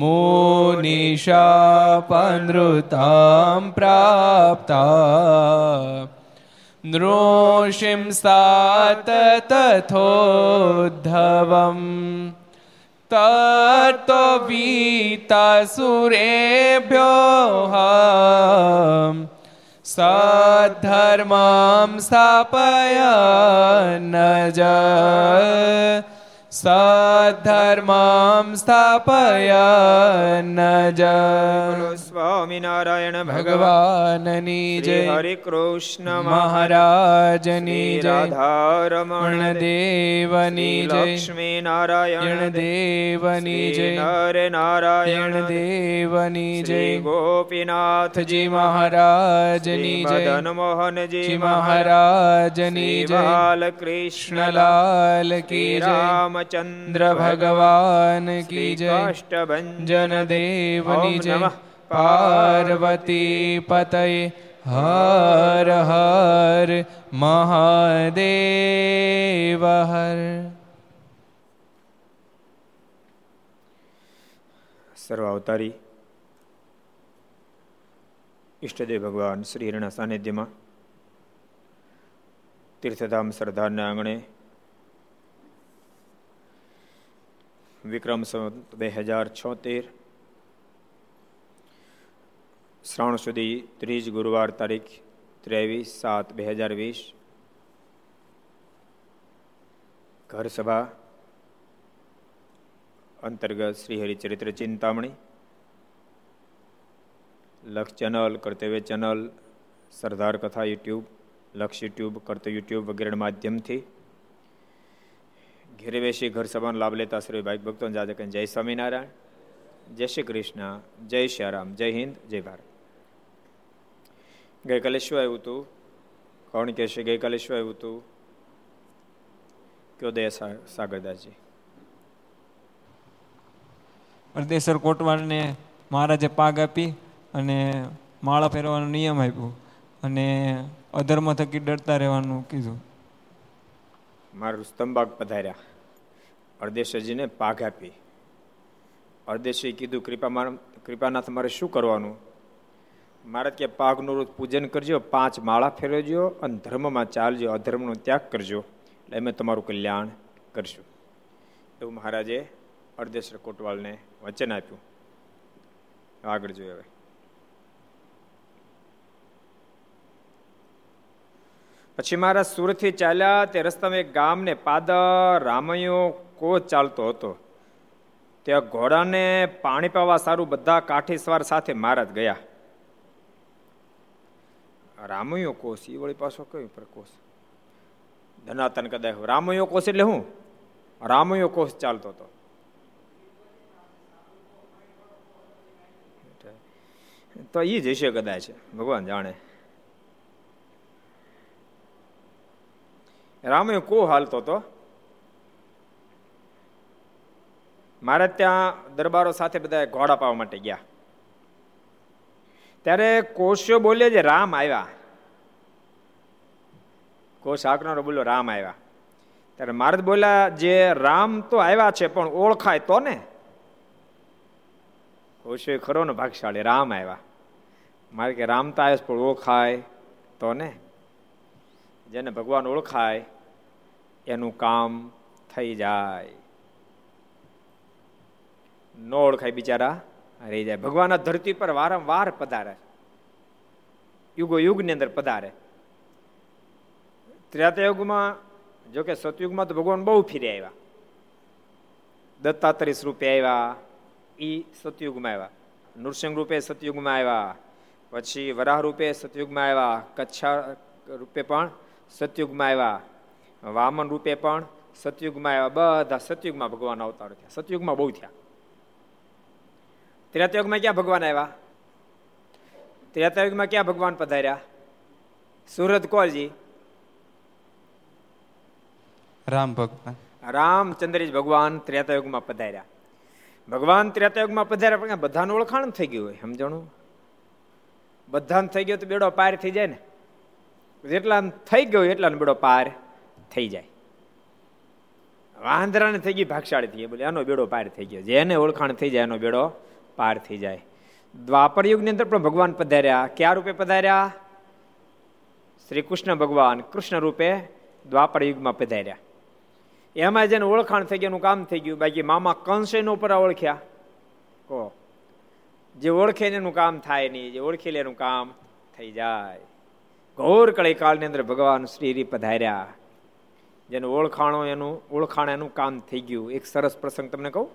मुनिशापनृतां प्राप्ता नृषिं सात तथोद्धवम् तत्तो वीतासुरेभ्योः सद्धर्मां स्थापयन् ज સધર્મામ સ્થાપયન જ સ્વામિનારાયણ ભગવાનની જય હરે કૃષ્ણ મહારાજની જય રાધારમણ દેવની જય લક્ષ્મી નારાયણ દેવની જય નર નારાયણ દેવની જય ગોપીનાથજી મહારાજની જય મદન મોહનજી મહારાજની જય કૃષ્ણલાલ કી જય રામચંદ્ર ચંદ્ર ભગવાન કી જય કાષ્ટભંજન દેવની જય પાર્વતી પતય હર હર મહાદેવ હર સર્વ અવતારી ઈષ્ટદેવ ભગવાન શ્રી હિરણા સાનિધ્યમાં તીર્થધામ સરદારના આંગણે વિક્રમ સંવત બે હજાર છોતેર શ્રાવણ સુધી ત્રીજ ગુરુવાર તારીખ ત્રેવીસ સાત બે હજાર વીસ ઘર સભા અંતર્ગત શ્રી હરિચરિત્ર ચિંતામણી લક્ષ ચેનલ કર્તવ્ય ચેનલ સરદાર કથા યુટ્યુબ લક્ષ યુટ્યુબ કર્તવ્ય યુટ્યુબ વગેરે માધ્યમથી ઘેરે બેસી ઘર સભાનો લાભ લેતા શ્રી ભાઈ ભક્તો જાજે જય સ્વામિનારાયણ જય શ્રી કૃષ્ણ જય શ્રી રામ જય હિન્દ જય ભારત. ગઈકાલે શું આવ્યું હતું? કોણ કે છે ગઈકાલે શું આવ્યું હતું? કયો દયા સાગરદાસજી? પરદેશર કોટવાળને મહારાજે પાગ આપી અને માળા પહેરવાનો નિયમ આપ્યો અને અધર્મ થકી ડરતા રહેવાનું કીધું. મારું સ્તંભાગ પધાર્યા. અર્ધેશ્વરજીને પાઘ આપી. અર્ધેશ્વરી કીધું, કૃપા કૃપાનાથ, મારે શું કરવાનું? મારે કે, પાઘનું રોજ પૂજન કરજો, પાંચ માળા ફેરવજો અને ધર્મમાં ચાલજો, અધર્મનો ત્યાગ કરજો. એટલે અમે તમારું કલ્યાણ કરશું. એવું મહારાજે અર્ધેશ્વર કોટવાલને વચન આપ્યું. આગળ જોઈએ હવે. પછી મારા સુરતથી ચાલ્યા, તે રસ્તામાં એક ગામને, પાદર, રામયો કોચ ચાલતો હતો. ત્યાં ઘોડાને પાણી પાવા સારું બધા કાઠી સવાર સાથે મહારાજ ગયા. રામયો કોષ એ વળી પાછો કયો પ્રકોષ ધનાતન કદાચ રામયો કોષ એટલે હું? રામયો કોષ ચાલતો હતો. તો એ જ હશે કદાચ, ભગવાન જાણે. રામયો કો હાલતો હતો? મારે ત્યાં દરબારો સાથે બધા ઘોડા પાવા માટે ગયા. ત્યારે કોશો બોલે જે રામ આવ્યા. કોશ આકનારો બોલ્યો, રામ આવ્યા. ત્યારે મારે બોલ્યા જે રામ તો આવ્યા છે, પણ ઓળખાય તો ને? કોશો ખરો ને ભાગશાળી રામ આવ્યા. મારે કે, રામ તો આવ્યો પણ ઓળખાય તો ને? જેને ભગવાન ઓળખાય, એનું કામ થઈ જાય. ન ઓળખાય બિચારા રહી જાય. ભગવાન ધરતી પર વારંવાર પધારે યુગો યુગની અંદર પધારે. ત્રેતાયુગમાં જો કે સતયુગમાં તો ભગવાન બહુ ફીરે આવ્યા. દત્તાત્રેય રૂપે આવ્યા એ સતયુગમાં આવ્યા. નૃસિંહ રૂપે સતયુગમાં આવ્યા, પછી વરાહ રૂપે સતયુગમાં આવ્યા, કચ્છા રૂપે પણ સતયુગમાં આવ્યા, વામન રૂપે પણ સતયુગમાં આવ્યા. બધા સતયુગમાં ભગવાન અવતાર થયા. સતયુગમાં બહુ થયા. ત્રેતાયુગમાં ક્યાં ભગવાન આવ્યા? ત્રેતાયુગમાં ક્યાં ભગવાન પધાર્યા? સુરત કોલજી રામ ભગવાન. રામચંદ્રજી ભગવાન ત્રેતાયુગમાં પધાર્યા. ભગવાન ત્રેતાયુગમાં પધાર્યા પણ બધાનું ઓળખાણ થઈ ગયું હોય સમજણું? બધાને થઈ ગયો તો બેડો પાર થઈ જાય ને? જેટલા થઈ ગયો એટલા બેડો પાર થઈ જાય. વાંદરાને થઈ ગઈ ભાગશાળી થઈ ગઈ બોલે આનો બેડો પાર થઈ ગયો. જેને ઓળખાણ થઈ જાય એનો બેડો પાર થઈ જાય. દ્વાપર યુગની અંદર પણ ભગવાન પધાર્યા. કયા રૂપે પધાર્યા? શ્રી કૃષ્ણ ભગવાન કૃષ્ણ રૂપે દ્વાપર યુગમાં પધાર્યા. એમાં જેને ઓળખાણ થઈ ગયું કામ થઈ ગયું. બાકી મામા કંસે નો પર ઓળખ્યા. કહો જે ઓળખે એનું કામ થાય નહીં, જે ઓળખી લે એનું કામ થઈ જાય. ઘોર કળી કાળની અંદર ભગવાન શ્રી પધાર્યા. જેનું ઓળખાણો એનું, ઓળખાણ એનું કામ થઈ ગયું. એક સરસ પ્રસંગ તમને કહું?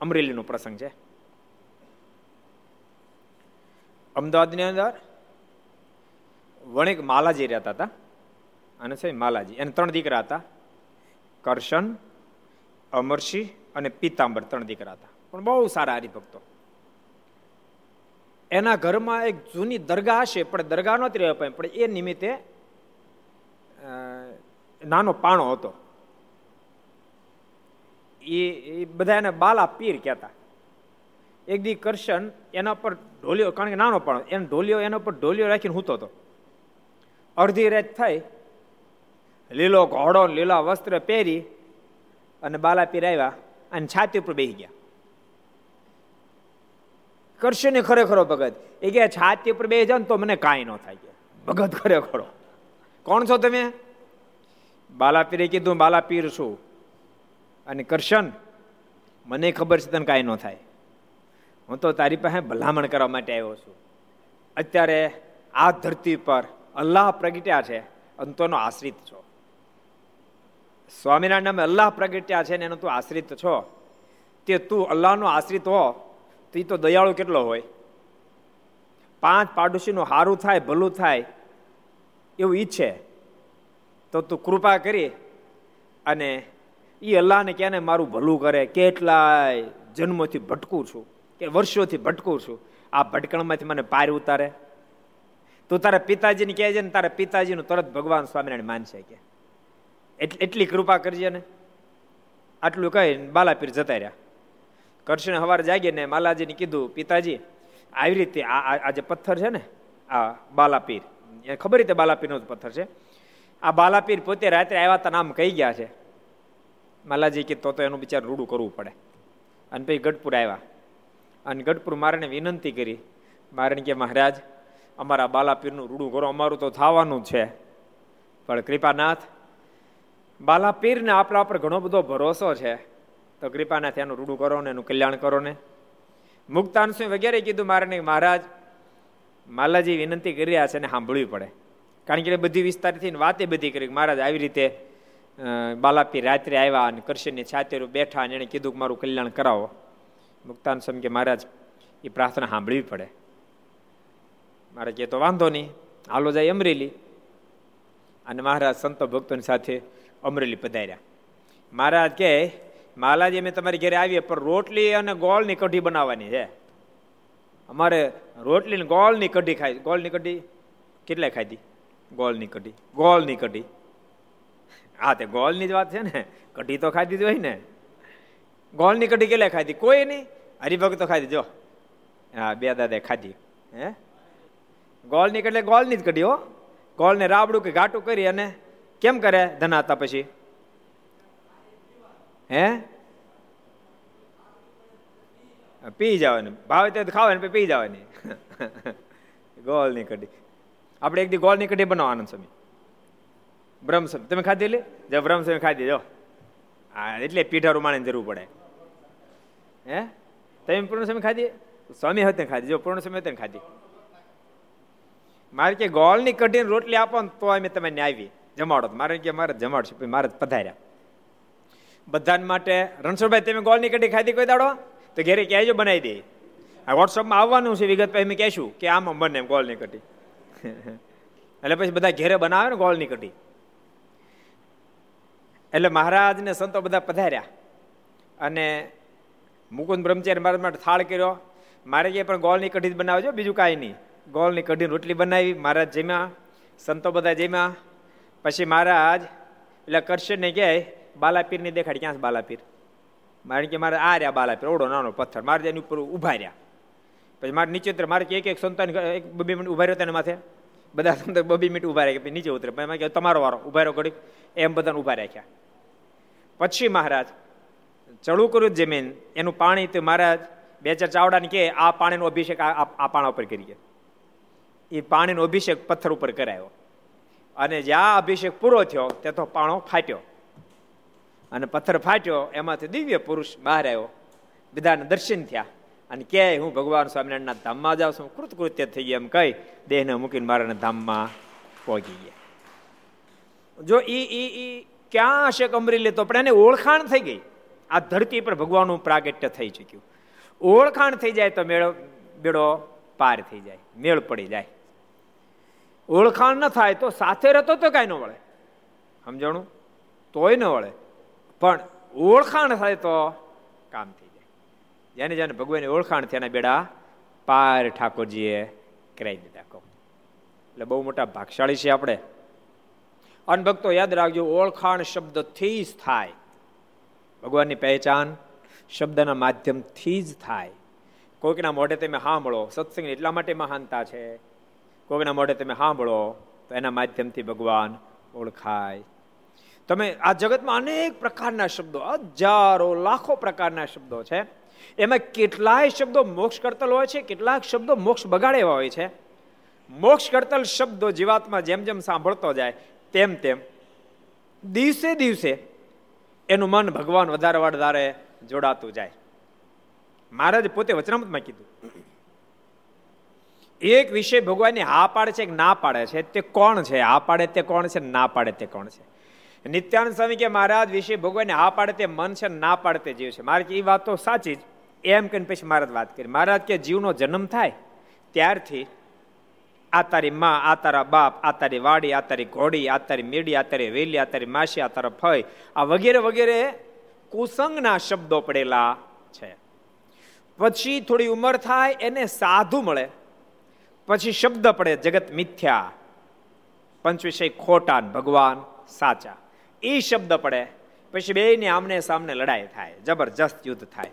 અમરેલીનો પ્રસંગ છે. અમદાવાદની અંદર વણિક માલાજી રહેતા હતા. અને છે માલાજી. એને ત્રણ દીકરા હતા. કરશન અમરસિંહ અને પિતાંબર ત્રણ દીકરા હતા. પણ બહુ સારા હરિભક્તો. એના ઘરમાં એક જૂની દરગાહ હશે, પણ દરગાહ નહોતી રહેવા પાય પણ એ નિમિત્તે નાનો પાણો હતો. એ બધા એને બાલા પીર કહેતા. એક દી કરશન, એના પર ઢોલિયો, કારણ કે નાનો પણ એને ઢોલિયો એના પર ઢોલિયો રાખીને હૂતો હતો અડધી રાત થાય, લીલો ઘોડો લીલા વસ્ત્ર પહેરી અને બાલા પીરાવ્યા અને છાતી ઉપર બેસી ગયા. કરશે ને ખરેખરો ભગત, એ કે છાતી ઉપર બે જાવ તો મને કાંઈ ન થાય કે. ભગત ખરેખરો. કોણ છો તમે? બાલાપીરે કીધું બાલાપીર છું. અને કરશન, મને ખબર છે તને કાંઈ ન થાય. હું તો તારી પાસે ભલામણ કરવા માટે આવ્યો છું. અત્યારે આ ધરતી પર અલ્લાહ પ્રગટ્યા છે તો આશ્રિત છો. સ્વામિનારાયણ નામે અલ્લાહ પ્રગટ્યા છે ને એનો તું આશ્રિત છો. તે તું અલ્લાહનો આશ્રિત હો, તો એ તો દયાળુ કેટલો હોય? પાંચ પાડોશીનું સારું થાય, ભલું થાય, એવું ઈચ્છે. તો તું કૃપા કરી અને એ અલ્લાહને ક્યાંને મારું ભલું કરે? કેટલાય જન્મોથી ભટકું છું. કે વર્ષોથી ભટકું છું. આ ભટકણમાંથી મને પાર ઉતારે. તું તારા પિતાજીને કહે છે ને, તારા પિતાજીનું તરત ભગવાન સ્વામિનારાયણ માનશે કે એટલી કૃપા કરજે ને. આટલું કહી બાલાપીર જતા રહ્યા. કરશન હવાર જાગીને માલાજીને કીધું, પિતાજી, આવી રીતે આ જે પથ્થર છે ને, આ બાલાપીર, એ ખબર રીતે બાલાપીરનો જ પથ્થર છે? આ બાલાપીર પોતે રાત્રે આવ્યા તા નામ કહી ગયા છે. માલાજી કે, તો તો એનું બિચાર રૂડું કરવું પડે. અને પછી ગઢપુર આવ્યા. અને ગઢપુર મારાને વિનંતી કરી મારણ કે મહારાજ, અમારા બાલાપીરનું રૂડું કરો, અમારું તો થવાનું છે. પણ કૃપાનાથ, બાલાપીરને આપણા પર ઘણો બધો ભરોસો છે. તો કૃપાનાથ એનું રૂડું કરો ને એનું કલ્યાણ કરો ને. મુક્તાન સિંહ વગેરે કીધું મારે નહીં મહારાજ, માલાજી વિનંતી કરી રહ્યા છે ને સાંભળવી પડે. કારણ કે બધી વિસ્તારથી વાતે બધી કરી મહારાજ, આવી રીતે બાલાપીર રાત્રે આવ્યા અને કરશનની છાતીરું બેઠા અને એણે કીધું કે મારું કલ્યાણ કરાવો. મુક્તાન સ્વામી કે, મહારાજ એ પ્રાર્થના સાંભળવી પડે. મારે કે તો વાંધો નહીં. હાલો જાય અમરેલી. અને મહારાજ સંતો ભક્તોની સાથે અમરેલી પધાર્યા. મહારાજ કે, માલાજી, અમે તમારી ઘરે આવીએ, પણ રોટલી અને ગોળની કઢી બનાવવાની છે. અમારે રોટલી ગોળની કઢી ખાઈ ગોળની કઢી? કેટલાય ખાધી? ગોળની કઢી ગોળની કઢી. હા, તે ગોળની જ વાત છે ને. કઢી તો ખાધી જ હોય ને. ગોળની કઢી કેટલાય ખાધી? કોઈ નહીં. હરિભક્તો ખાધી, જો. હા, બે દાદા ખાધી. હે? ગોળની કઢી ગોળની જ કઢી, હો. ગોળને રાબડું કે ઘાટું કરી અને કેમ કરે ધનાતા પછી? હે? પી જવાની. ભાવે તે ખાવાની પી જવાની. ગોળની કઢી. આપણે એક દી ગોળની કઢી બનાવો આનંદ સ્વામી. બ્રહ્મસમ તમે ખાધી લે જો બ્રહ્મ સ્વામી ખાધી, જો. હા, એટલે પીઠા રૂમાણી જરૂર પડે. હે? તમે પૂર્ણ સમય ખાધી? સ્વામી હતે ખાધી. જો પૂર્ણ સમય હતી ખાધી. મારે કે ગોળની કઢીને રોટલી આપો ને તો અમે તમે આવી જમાડો. મારે કે મારે જમાડશે મારે પધાર્યા. બધા માટે, રણછોડભાઈ, તમે ગોળની કઢી ખાધી કોઈ દાડો? તો ઘેરે કહેજો બનાવી દે. આ વોટ્સઅપમાં આવવાનું છે વિગત પછી અમે કહેશું કે આમાં બને ગોળની કઢી. એટલે પછી બધા ઘેરે બનાવે ને ગોળની કઢી. એટલે મહારાજ ને સંતો બધા પધાર્યા. અને મુકુંદ બ્રહ્મચારી મારા માટે થાળ કર્યો. મારે જે પણ ગોળની કઢી બનાવજો, બીજું કાંઈ નહીં. ગોળની કઢી રોટલી બનાવી, મહારાજ જમ્યા, સંતો બધા જમ્યા. પછી મહારાજ એટલે કરશનને કહે બાલાપીરની દેખાડી, ક્યાં બાલાપીર? મારે કે મારે આ રહ્યા બાલાપીર ઓડો નાનો પથ્થર. મારે એની ઉપર ઊભા રહ્યા. પછી મારે નીચે ઉતરે, મારે એક એક સંતાન, એક બબી મિનિટ ઊભા રહ્યો તેના માથે. બધા સંતો બબી મિનિટ ઊભા રહ્યા નીચે ઉતરે. પછી મારે તમારો વારો ઊભા રહ્યો ઘડી એમ બધાને ઊભા રાખ્યા. પછી મહારાજ ચડું કર્યું જમીન, એનું પાણી તો મહારાજ બે ચાર ચાવડાને કે આ પાણીનો અભિષેક આ પાણા ઉપર કરીએ. એ પાણીનો અભિષેક પથ્થર ઉપર કરાયો. અને જ્યાં અભિષેક પૂરો થયો તે તો પાણો ફાટ્યો. અને પથ્થર ફાટ્યો, એમાંથી દિવ્ય પુરુષ બહાર આવ્યો. બધાને દર્શન થયા. અને કે હું ભગવાન સ્વામિનારાયણના ધામમાં જાઉં છું. કૃતકૃત્ય થઈ ગયા. એમ કહી, દેહને મૂકીને મારા ધામમાં પહોંચી ગયા. જો ઈ ઈ ઈ ક્યાં હશે અમરેલી તો પણ એને ઓળખાણ થઈ ગઈ. આ ધરતી પર ભગવાનનું પ્રાગટ્ય થઈ ચૂક્યું. ઓળખાણ થઈ જાય તો મેળો, બેડો પાર થઈ જાય, મેળ પડી જાય. ઓળખાણ ન થાય તો સાથે રહેતો તો કાંઈ ન વળે. સમજણું? તોય ન વળે. પણ ઓળખાણ થાય તો કામ થઈ જાય. જેને જેને ભગવાનની ઓળખાણ થયાના બેડા પાર ઠાકોરજીએ કરાવી દીધા કહો. એટલે બહુ મોટા ભાગશાળી છે આપણે. અનભક્તો યાદ રાખજો, ઓળખાણ શબ્દથી જ થાય. ભગવાનની પહેચાન શબ્દના માધ્યમથી જ થાય. કોઈકના મોઢે તમે સાંભળો સત્સંગ એટલા માટે મહાનતા છે. કોઈકના મોઢે તમે સાંભળો તો એના માધ્યમથી ભગવાન ઓળખાય. તમે આ જગતમાં અનેક પ્રકારના શબ્દો, હજારો, લાખો પ્રકારના શબ્દો છે. એમાં કેટલાય શબ્દો મોક્ષ કરતલ હોય છે, કેટલાક શબ્દો મોક્ષ બગાડેવા હોય છે. મોક્ષ કરતલ શબ્દો જીવાતમાં જેમ જેમ સાંભળતો જાય, તેમ તેમ. દિવસે દિવસે એનું મન ભગવાન વધારે વધારે જોડાતું જાય. મહારાજ પોતે વચનામતમાં કીધું. એક વિષય ભગવાનની હા પાડે છે કે ના પાડે છે. તે કોણ છે? હા પાડે તે કોણ છે, ના પાડે તે કોણ છે? નિત્યાનંદ સ્વામી કે મહારાજ, વિષય ભગવાનને હા પાડે તે મન છે, ના પાડે તે જીવ છે. મારે એ વાત તો સાચી જ. એમ કહીને પછી મહારાજ વાત કરી. મહારાજ કે જીવનો જન્મ થાય ત્યારથી આ તારી માં આ તારા બાપ આ તારી વાડી આ તારી ઘોડી આ તારી મેડી આ તારી વેલી આ તારી માસી આ તારા ફય આ વગેરે વગેરે કુસંગના શબ્દો પડેલા છે. પછી થોડી ઉંમર થાય, એને સાધુ મળે. પછી શબ્દ પડે, જગત મિથ્યા. પંચવિષય ખોટા ભગવાન સાચા. એ શબ્દ પડે, પછી બે ની આમને સામને લડાઈ થાય, જબરજસ્ત યુદ્ધ થાય.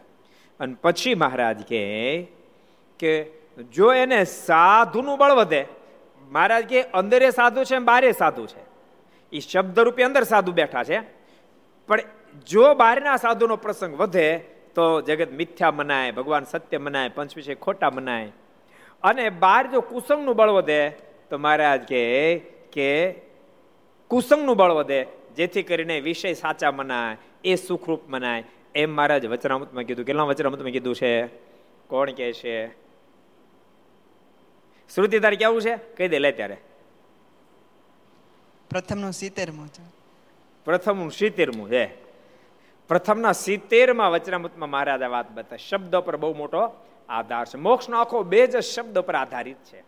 અને પછી મહારાજ કે જો એને સાધુનું બળ વધે, મહારાજ કે અંદરે સાધુ છે, બારે સાધુ છે. એ શબ્દ રૂપે અંદર સાધુ બેઠા છે. પણ જો બહારના સાધુનો પ્રસંગ વધે, તો જગત મિથ્યા મનાય, ભગવાન સત્ય મનાય પંચ વિશે ખોટા મનાય. અને બહાર જો કુસંગનું બળ વધે, તો મહારાજ કે કે કુસંગનું બળ વધે, જેથી કરીને વિષય સાચા મનાય, એ સુખરૂપ મનાય. એમ મહારાજ વચરામૃતમાં કીધું. કેટલા વચરામૃતમાં કીધું છે? કોણ કે છે? શ્રુતિ તારે કેવું છે? કહી દે લે ત્યારે. પ્રથમનું સિત્તેરમું છે. પ્રથમનું સિત્તેરમું છે પ્રથમના સિત્તેરમાં વચનામૃતમાં મહારાજા વાત બતા શબ્દ પર બહુ મોટો આધાર છે. મોક્ષનો આખો બે જ શબ્દ પર આધારિત છે.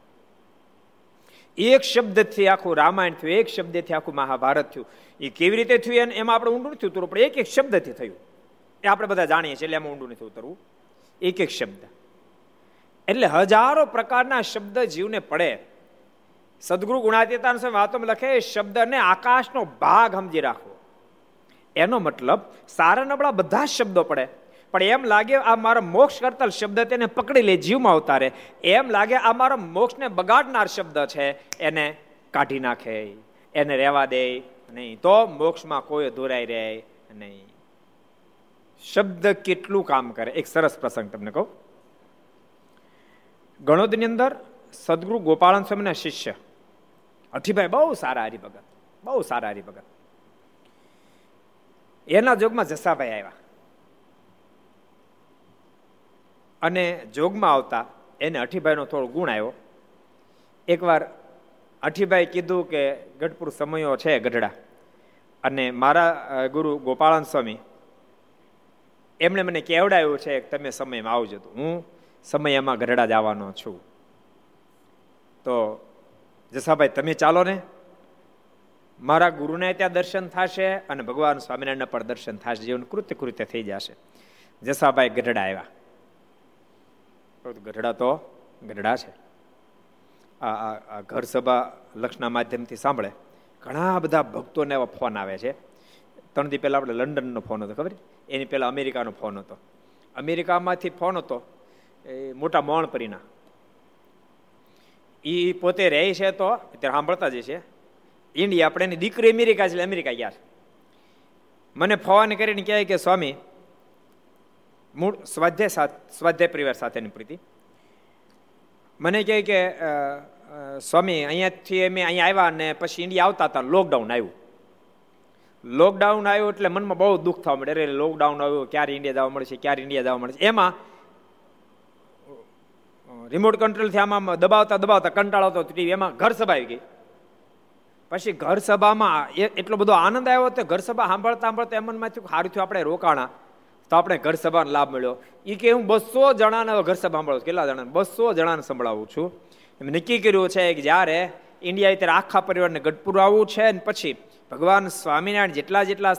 એક શબ્દથી આખું રામાયણ થયું એક શબ્દથી આખું મહાભારત થયું. એ કેવી રીતે થયું? એમાં આપણે ઊંડું નથી ઉતરવું પણ એક એક શબ્દથી થયું. એ આપણે બધા જાણીએ છીએ એટલે એમાં ઊંડું નથી ઉતરવું. એક એક શબ્દ. એટલે હજારો પ્રકારના શબ્દ જીવને પડે. સદગુરુ ગુણાતીતાન વાતોમાં લખે શબ્દને આકાશનો ભાગ સમજી રાખવો. એનો મતલબ સારા નબળા બધા જ શબ્દો પડે. પણ એમ લાગે આ મારો મોક્ષ કરતા શબ્દ તેને પકડી લે, જીવમાં અવતારે એમ લાગે આ મારો મોક્ષને બગાડનાર શબ્દ છે, એને કાઢી નાખે. એને રહેવા દે નહીં તો મોક્ષમાં કોઈ દોરાઈ રહે નહીં. શબ્દ કેટલું કામ કરે? એક સરસ પ્રસંગ તમને કહું. ગણોદની અંદર સદગુરુ ગોપાળન સ્વામીના શિષ્ય. અઠીભાઈ બહુ સારા હરિભગત, બહુ સારા હરિભગત. એના જોગમાં જસાભાઈ આવ્યા. અને જોગમાં આવતા એને અઠીભાઈનો થોડો ગુણ આવ્યો. એકવાર અઠીભાઈ કીધું કે ગઢપુર સમયો છે ગઢડા. અને મારા ગુરુ ગોપાળન સ્વામી, એમણે મને કેવડાવ્યું છે તમે સમયમાં આવજો હું સમયમાં ગઢડા જવાનો છું. તો જસાભાઈ, તમે ચાલો ને. મારા ગુરુને ત્યાં દર્શન થશે અને ભગવાન સ્વામિનારાયણ પણ દર્શન થશે. જીવન કૃત્ય કૃત્ય થઈ જશે. જસાભાઈ ગઢડા આવ્યા. ગઢડા તો ગઢડા છે. આ ઘર સભા લક્ષના માધ્યમથી સાંભળે. ઘણા બધા ભક્તોને એવા ફોન આવે છે. ત્રણ દી પહેલાં આપણે લંડનનો ફોન હતો, ખબર એની પહેલાં અમેરિકાનો ફોન હતો. અમેરિકામાંથી ફોન હતો. એ મોટા મોણપરીના એ પોતે રહે છે તો અત્યારે સાંભળતા જ છે ઇન્ડિયા આપણે એની દીકરી અમેરિકા છે અમેરિકા ગયા છે. મને ફોન કરીને કહે કે સ્વામી, મૂળ સ્વાધ્યાય સ્વાધ્યાય પરિવાર સાથેની પ્રીતિ. મને કહે કે સ્વામી, અહીંયાથી અમે અહીંયા આવ્યા અને પછી ઇન્ડિયા આવતા હતા લોકડાઉન આવ્યું. લોકડાઉન આવ્યું એટલે મનમાં બહુ દુઃખ થવા મળે અરે લોકડાઉન આવ્યું, ક્યારે ઇન્ડિયા જવા મળશે, ક્યારે ઇન્ડિયા જવા મળશે. એમાં રિમોટ કંટ્રોલથી આમાં દબાવતા દબાવતા કંટાળો હતો એમાં ઘર સભા આવી ગઈ. પછી ઘર સભામાં એટલો બધો આનંદ આવ્યો તો ઘર સભા સાંભળતા સાંભળતા એમનમાંથી સારું થયું આપણે રોકાણા. તો આપણે ઘર સભાનો લાભ મળ્યો. એ કે હું બસો જણાને ઘર સભા સાંભળું કેટલા જણાને? બસો જણાને સંભળાવું છું. એમ નક્કી કર્યું છે કે જ્યારે ઇન્ડિયા ત્યારે આખા પરિવારને ગઢપુર આવવું છે ને પછી ભગવાન સ્વામિનારાયણ જેટલા જેટલા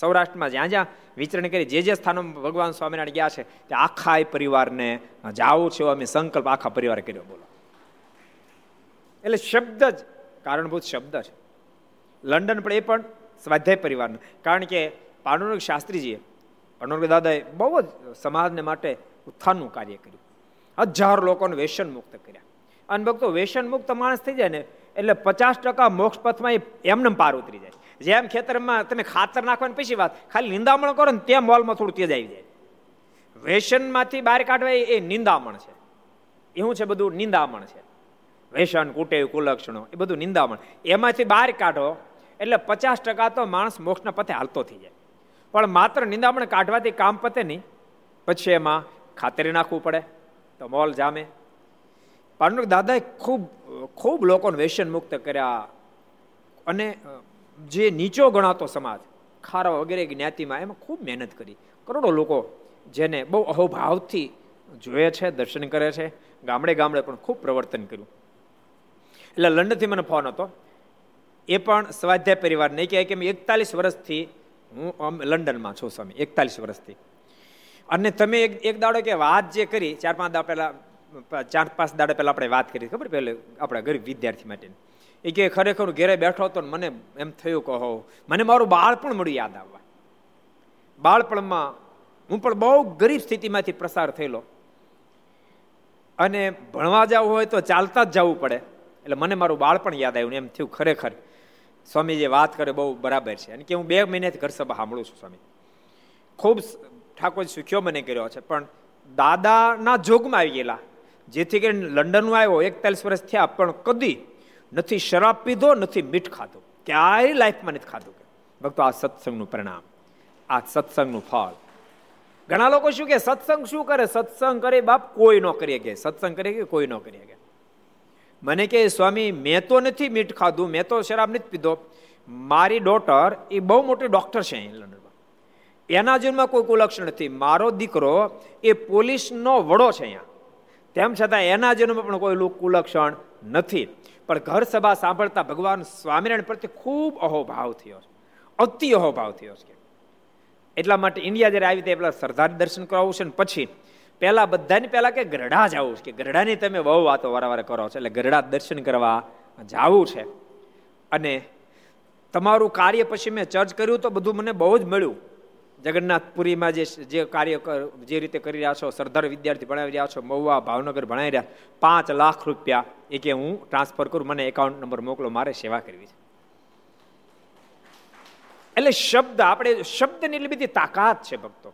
સૌરાષ્ટ્રમાં જ્યાં જ્યાં વિચરણ કરી, જે જે સ્થાનો ભગવાન સ્વામિનારાયણ ગયા છે, તે આખા પરિવારને જાવું છે અમે સંકલ્પ આખા પરિવારે કર્યો, બોલો. એટલે શબ્દ જ કારણભૂત શબ્દ છે. લંડન પણ એ પણ સ્વાધ્યાય પરિવારનું. કારણ કે પાંડુરંગ શાસ્ત્રીજીએ પાંડુરંગ દાદાએ બહુ જ સમાજને માટે ઉત્થાનનું કાર્ય કર્યું. હજાર લોકોને વ્યસન મુક્ત કર્યા. અને ભક્તો વ્યસન મુક્ત માણસ થઈ જાય ને, એટલે પચાસ ટકા મોક્ષ પથમાં એમને પાર ઉતરી જાય. જેમ ખેતરમાં તમે ખાતર નાખવાની પછી વાત, ખાલી નિંદામણ કરો ને તેમ મોલમાં થોડું તેજ આવી જાય. વેસનમાંથી બહાર કાઢવા એ નિંદામણ છે. એવું છે બધું નિંદામણ છે. વેસન, કુટેવ, કુલક્ષણો, એ બધું નિંદામણ. એમાંથી બહાર કાઢો એટલે પચાસ ટકા તો માણસ મોક્ષના પથે હાલતો થઈ જાય. પણ માત્ર નિંદામણ કાઢવાથી કામ પતે નહીં. પછી એમાં ખાતરી નાખવું પડે, તો મોલ જામે. પાંડુરંગ દાદાએ ખૂબ ખૂબ લોકોને વ્યસન મુક્ત કર્યા. અને જે નીચો ગણાતો સમાજ, ખારા વગેરે જ્ઞાતિમાં એમાં ખૂબ મહેનત કરી. કરોડો લોકો જેને બહુ અહોભાવથી જોયે છે, દર્શન કરે છે, ગામડે ગામડે પણ ખૂબ પ્રવર્તન કર્યું. એટલે લંડનથી મને ફોન હતો. એ પણ સ્વાધ્યાય પરિવાર નહીં કહે કે મેં એકતાલીસ વર્ષથી હું લંડનમાં છું સ્વામી, એકતાલીસ વર્ષથી. અને તમે એક એક દાડો કે વાત જે કરી, ચાર પાંચ દાડા પહેલાં, ચાર પાંચ દાડા પહેલાં આપણે વાત કરી, ખબર? પહેલે આપણા ગરીબ વિદ્યાર્થી માટે. એ કે ખરેખર ઘેરે બેઠો હતો મને એમ થયું કહો મને મારું બાળપણ મળ્યું યાદ આવવા. બાળપણમાં હું પણ બહુ ગરીબ સ્થિતિમાંથી પ્રસાર થયેલો. અને ભણવા જવું હોય તો ચાલતા જ જવું પડે. એટલે મને મારું બાળપણ યાદ આવ્યું એમ થયું ખરેખર. સ્વામી જે વાત કરે બહુ બરાબર છે. અને કે હું બે મહિનાથી ઘર સભા સાંભળું છું સ્વામી. ખૂબ ઠાકોર સુખ્યો મને કર્યો છે. પણ દાદાના જોગમાં આવી ગયેલા. જેથી કરીને લંડનમાં આવ્યો, એકતાલીસ વર્ષ થયા, પણ કદી નથી શરાબ પીધો, નથી મીઠ ખાધો. ક્યારે લાઈફમાં નથી ખાધું ભક્તો, આ સત્સંગનું પરિણામ, આ સત્સંગનું ફળ. ઘણા લોકો શું કે, સત્સંગ શું કરે? સત્સંગ કરે બાપ કોઈ ન કરીએ કે સત્સંગ કરીએ કે કોઈ ન કરીએ કે મને કે, સ્વામી, મેં તો નથી મીઠ ખાધું, મેં તો શરાબ નથી પીધો. મારી ડોટર એ બહુ મોટી ડોક્ટર છે અહીં લંડનમાં. એના જીવનમાં કોઈ કુલક્ષણ નથી. મારો દીકરો એ પોલીસનો વડો છે અહીંયા. તેમ છતાં એના જીવનમાં પણ કોઈ કુલક્ષણ નથી. પણ ઘર સભા સાંભળતા ભગવાન સ્વામિનારાયણ પ્રત્યે ખૂબ અહોભાવ થયો છે. અતિ અહોભાવ થયો છે. એટલા માટે ઇન્ડિયા જ્યારે આવી ત્યાં પેલા સરદાર દર્શન કરાવવું છે ને પછી પહેલા બધાને પહેલા કે ગરડા જવું છે કે ગરડાની તમે બહુ વાતો વારંવાર કરો છો. એટલે ગરડા દર્શન કરવા જવું છે. અને તમારું કાર્ય પછી મેં ચર્ચ કર્યું તો બધું મને બહુ જ મળ્યું. જગન્નાથપુરીમાં જે જે કાર્ય જે રીતે કરી રહ્યા છો, સરદાર વિદ્યાર્થી ભણાવી રહ્યા છો, મહુવા ભાવનગર ભણાવી રહ્યા, પાંચ લાખ રૂપિયા એ કે હું ટ્રાન્સફર કરું, મને એકાઉન્ટ નંબર મોકલો, મારે સેવા કરવી છે. એટલે શબ્દ આપણે, શબ્દની એટલી બધી તાકાત છે ભક્તો.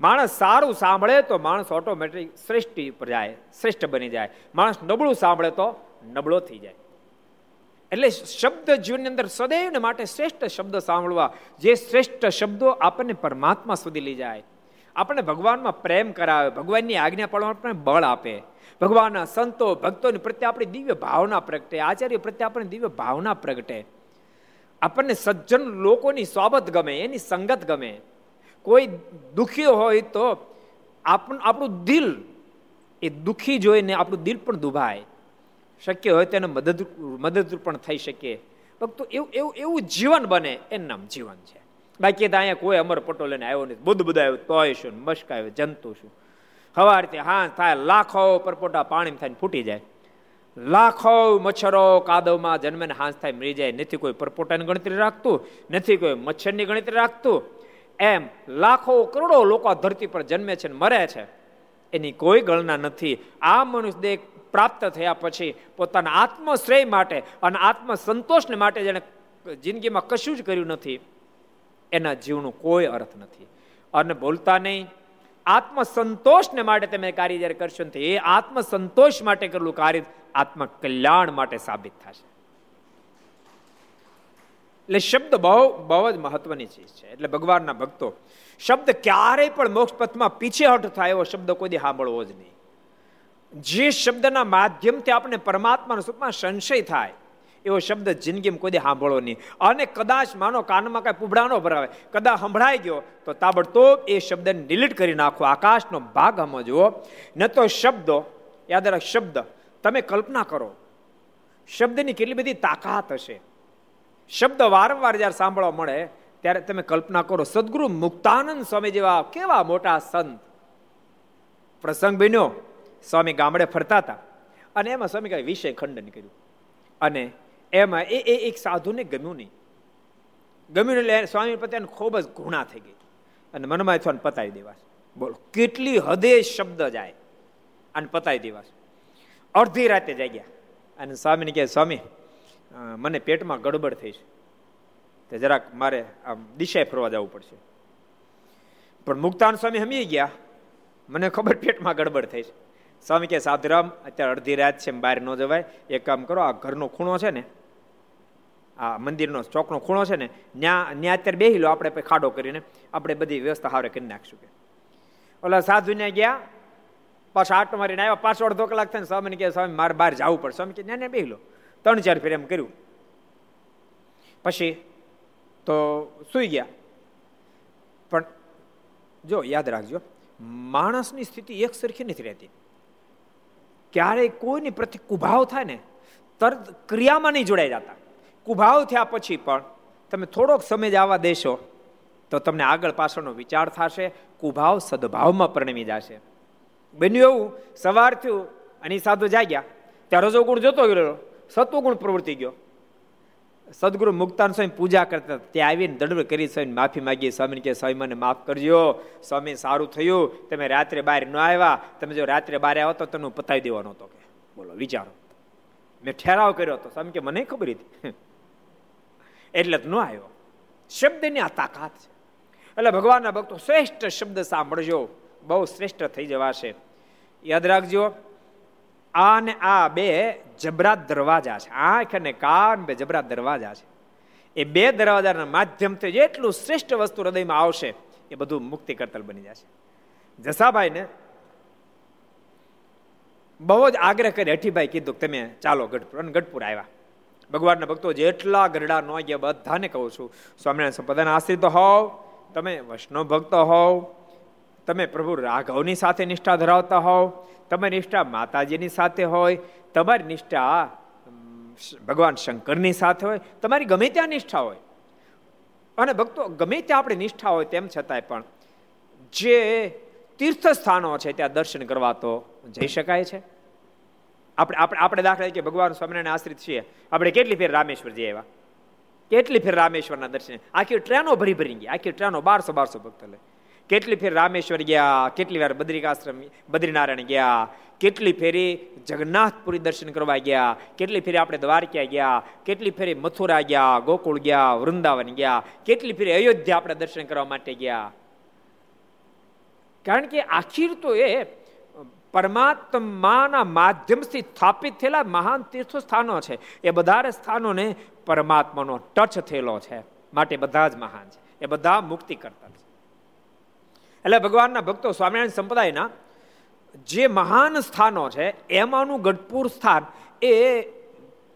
માણસ સારું સાંભળે તો માણસ ઓટોમેટિક શ્રેષ્ઠ ઉપર જાય, શ્રેષ્ઠ બની જાય. માણસ નબળું સાંભળે તો નબળો થઈ જાય. એટલે શબ્દ જીવનની અંદર સદૈવને માટે શ્રેષ્ઠ શબ્દ સાંભળવા, જે શ્રેષ્ઠ શબ્દો આપણને પરમાત્મા સુધી લઈ જાય. આપણને ભગવાનમાં પ્રેમ કરાવે, ભગવાનની આજ્ઞા પાડવા આપણને બળ આપે. ભગવાનના સંતો, ભક્તોની પ્રત્યે આપણી દિવ્ય ભાવના પ્રગટે, આચાર્ય પ્રત્યે આપણને દિવ્ય ભાવના પ્રગટે. આપણને સજ્જન લોકોની સ્વાબત ગમે, એની સંગત ગમે. કોઈ દુઃખી હોય તો આપણું દિલ, એ દુઃખી જોઈને આપણું દિલ પણ દુભાય. શક્ય હોય તેને મદદ મદદરૂપ પણ થઈ શકે. ભક્તો એવું એવું એવું જીવન બને એનું નામ જીવન છે. બાકી તો અહીંયા કોઈ અમર પટોલે આવ્યો નથી. બુદ્ધ બધા આવ્યો, તોય શું મસ્ક આવ્યો, જંતુ શું. સવારથી હા થાય, લાખો પરપોટા પાણી થાય ફૂટી જાય. લાખો મચ્છરો કાદવમાં જન્મે હાંસ થાય, મરી જાય. નથી કોઈ પરપોટાની ગણતરી રાખતું, નથી કોઈ મચ્છરની ગણતરી રાખતું. એમ લાખો કરોડો લોકો ધરતી પર જન્મે છે ને મરે છે. એની કોઈ ગણના નથી. આ મનુષ્ય દેહ પ્રાપ્ત થયા પછી પોતાના આત્મશ્રેય માટે અને આત્મ સંતોષને માટે જેને જિંદગીમાં કશું જ કર્યું નથી, એના જીવનો કોઈ અર્થ નથી. અને બોલતા નહીં આત્મ સંતોષને માટે તમે કાર્ય જ્યારે કરશો ને એ આત્મસંતોષ માટે કરેલું કાર્ય આત્મ કલ્યાણ માટે સાબિત થશે. એટલે શબ્દ બહુ બહુ જ મહત્વની ચીજ છે. એટલે ભગવાનના ભક્તો, શબ્દ ક્યારેય પણ મોક્ષ પથમાં પીછેહટ થાય એવો શબ્દ કોઈ સાંભળવો જ નહીં. જે શબ્દના માધ્યમથી આપણે પરમાત્માના સ્વરૂપમાં સંશય થાય, એવો શબ્દ જિંદગીમાં કોઈ સાંભળો નહીં. અને કદાચ માનો કાનમાં કાંઈ પુબડાનો ભરાવે, કદાચ સંભળાઈ ગયો, તો તાબડતોબ એ શબ્દને ડિલીટ કરી નાખો. આકાશનો ભાગ સમજવો ન તો શબ્દો, યાદ રાખ શબ્દ, તમે કલ્પના કરો, શબ્દની કેટલી બધી તાકાત હશે. શબ્દ વારંવાર જ્યારે સાંભળવા મળે, ત્યારે તમે કલ્પના કરો, સદગુરુ મુક્તાનંદ સ્વામી જેવા કેવા મોટા સંત. પ્રસંગ બન્યો. સ્વામી ગામડે ફરતા હતા. અને એમાં સ્વામી કાંઈ વિષય ખંડન કર્યું. અને એમાં એ એ એક સાધુને ગમ્યું નહીં. ગમ્યું એટલે સ્વામી પત્યાને ખૂબ જ ગુણા થઈ ગઈ. અને મનમાં થવાને પતાવી દેવાશ. બોલો, કેટલી હદે શબ્દ જાય. અને પતાવી દેવાશ. અડધી રાતે જાગ્યા. અને સ્વામીને કહે, સ્વામી મને પેટમાં ગડબડ થઈ છે. તો જરાક મારે આમ દિશાએ ફરવા જવું પડશે. પણ મુક્તાન સ્વામી હમી ગયા. મને ખબર પેટમાં ગડબડ થઈ છે. સ્વામી કે સાધરામ, અત્યારે અડધી રાત છે બહાર ન જવાય. એક કામ કરો, આ ઘરનો ખૂણો છે ને, આ મંદિરનો ચોકનો ખૂણો છે ને ત્યાં ત્યાં અત્યારે બેહી લો, આપણે ખાડો કરીને આપણે બધી વ્યવસ્થા હારે કરી નાખશું કે. ઓલા સાધુને ગયા, પાછા આટો મારીને આવ્યા, પાછો અડધો કલાક થાય સ્વામીને કે સ્વામી, મારે બહાર જવું પડે સ્વામી કે ત્યાં બેહી લો. ત્રણ ચાર ફેર એમ કર્યું. પછી તો સુઈ ગયા. પણ જો, યાદ રાખજો, માણસની સ્થિતિ એક સરખી નથી રહેતી. ક્યારેય કોઈની પ્રતિ કુભાવ થાય ને તરત ક્રિયામાં નહીં જોડાઈ જતા. કુભાવ થયા પછી પણ તમે થોડોક સમય જ આવવા દેશો, તો તમને આગળ પાછળનો વિચાર થશે, કુભાવ સદભાવમાં પરિણમી જશે. બન્યું એવું, સવાર થયું અને સાધુ જાગ્યા. ત્યાં રજો ગુણ જોતો ગયો સત્વગુણ પ્રવૃત્તિ ગયો. સદગુરુ મુક્તાન સ્વામી પૂજા કરતા ત્યાં આવીને દંડ કરી સ્વામી, માફી માગી સ્વામી કે સ્વામી, મને માફ કરજો. સ્વામી, સારું થયું. તમે રાત્રે બહાર ન આવ્યા. તમે જો રાત્રે બહાર આવો તો તમને પતાવી દેવાનો હતો કે. બોલો, વિચારો. મેં ઠેરાવ કર્યો હતો. સ્વામી કે, મને ખબર હતી એટલે ન આવ્યો. શબ્દની આ તાકાત છે. એટલે ભગવાનના ભક્તો શ્રેષ્ઠ શબ્દ સાંભળજો. બહુ શ્રેષ્ઠ થઈ જવાશે. યાદ રાખજો આ ને આ બે જબરા દરવાજા છે. આંખ અને કાન બે જબરા દરવાજા છે. એ બે દરવાજાના માધ્યમથી જેટલું શ્રેષ્ઠ વસ્તુ હૃદયમાં આવશે, એ બધું મુક્તિ કરતલ બની જશે. જસાભાઈ ને બહુ જ આગ્રહ કરી હઠીભાઈ કીધું તમે ચાલો ગઢપુર, અને ગઢપુર આવ્યા. ભગવાનના ભક્તો જેટલા ગરડા ન ગયા બધાને કહું છું, સ્વામિનારાયણ સંપ્રદાયના આશ્રિત હોવ, તમે વૈષ્ણવ ભક્ત હોવ તમે પ્રભુ રાઘવની સાથે નિષ્ઠા ધરાવતા હોવ તમારી નિષ્ઠા માતાજીની સાથે હોય, તમારી નિષ્ઠા ભગવાન શંકરની સાથે હોય, તમારી ગમે ત્યાં નિષ્ઠા હોય. અને ભક્તો, ગમે ત્યાં આપણી નિષ્ઠા હોય તેમ છતાંય પણ જે તીર્થ સ્થાનો છે ત્યાં દર્શન કરવા તો જઈ શકાય છે. આપણે આપણે આપણે દાખલા કે ભગવાન સ્વામિનારાયણ આશ્રિત છીએ. આપણે કેટલી ફેર રામેશ્વર જઈ આવ્યા? કેટલી ફેર રામેશ્વરના દર્શન? આખી ટ્રેનો ભરી ભરી ગઈ. આખી ટ્રેનો બારસો બારસો ભક્તો લે. કેટલી ફેર રામેશ્વર ગયા, કેટલી વાર બદ્રિકાશ્રમ, બદ્રીનારાયણ ગયા, કેટલી ફેરી જગન્નાથપુરી દર્શન કરવા ગયા, કેટલી ફેરી આપણે દ્વારકા ગયા, કેટલી ફેરી મથુરા ગયા, ગોકુળ ગયા, વૃંદાવન ગયા, કેટલી ફેરી અયોધ્યા આપણે દર્શન કરવા માટે ગયા. કારણ કે આખીર તો એ પરમાત્માના માધ્યમથી સ્થાપિત થયેલા મહાન તીર્થ સ્થાનો છે. એ બધા સ્થાનોને પરમાત્માનો ટચ થયેલો છે. માટે બધા જ મહાન છે. એ બધા મુક્તિ કરતા એટલે ભગવાનના ભક્તો, સ્વામિનારાયણ સંપ્રદાયના, જે મહાન સ્થાનો છે, એમાંનું ગઢપુર સ્થાન એ